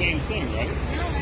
same thing, right?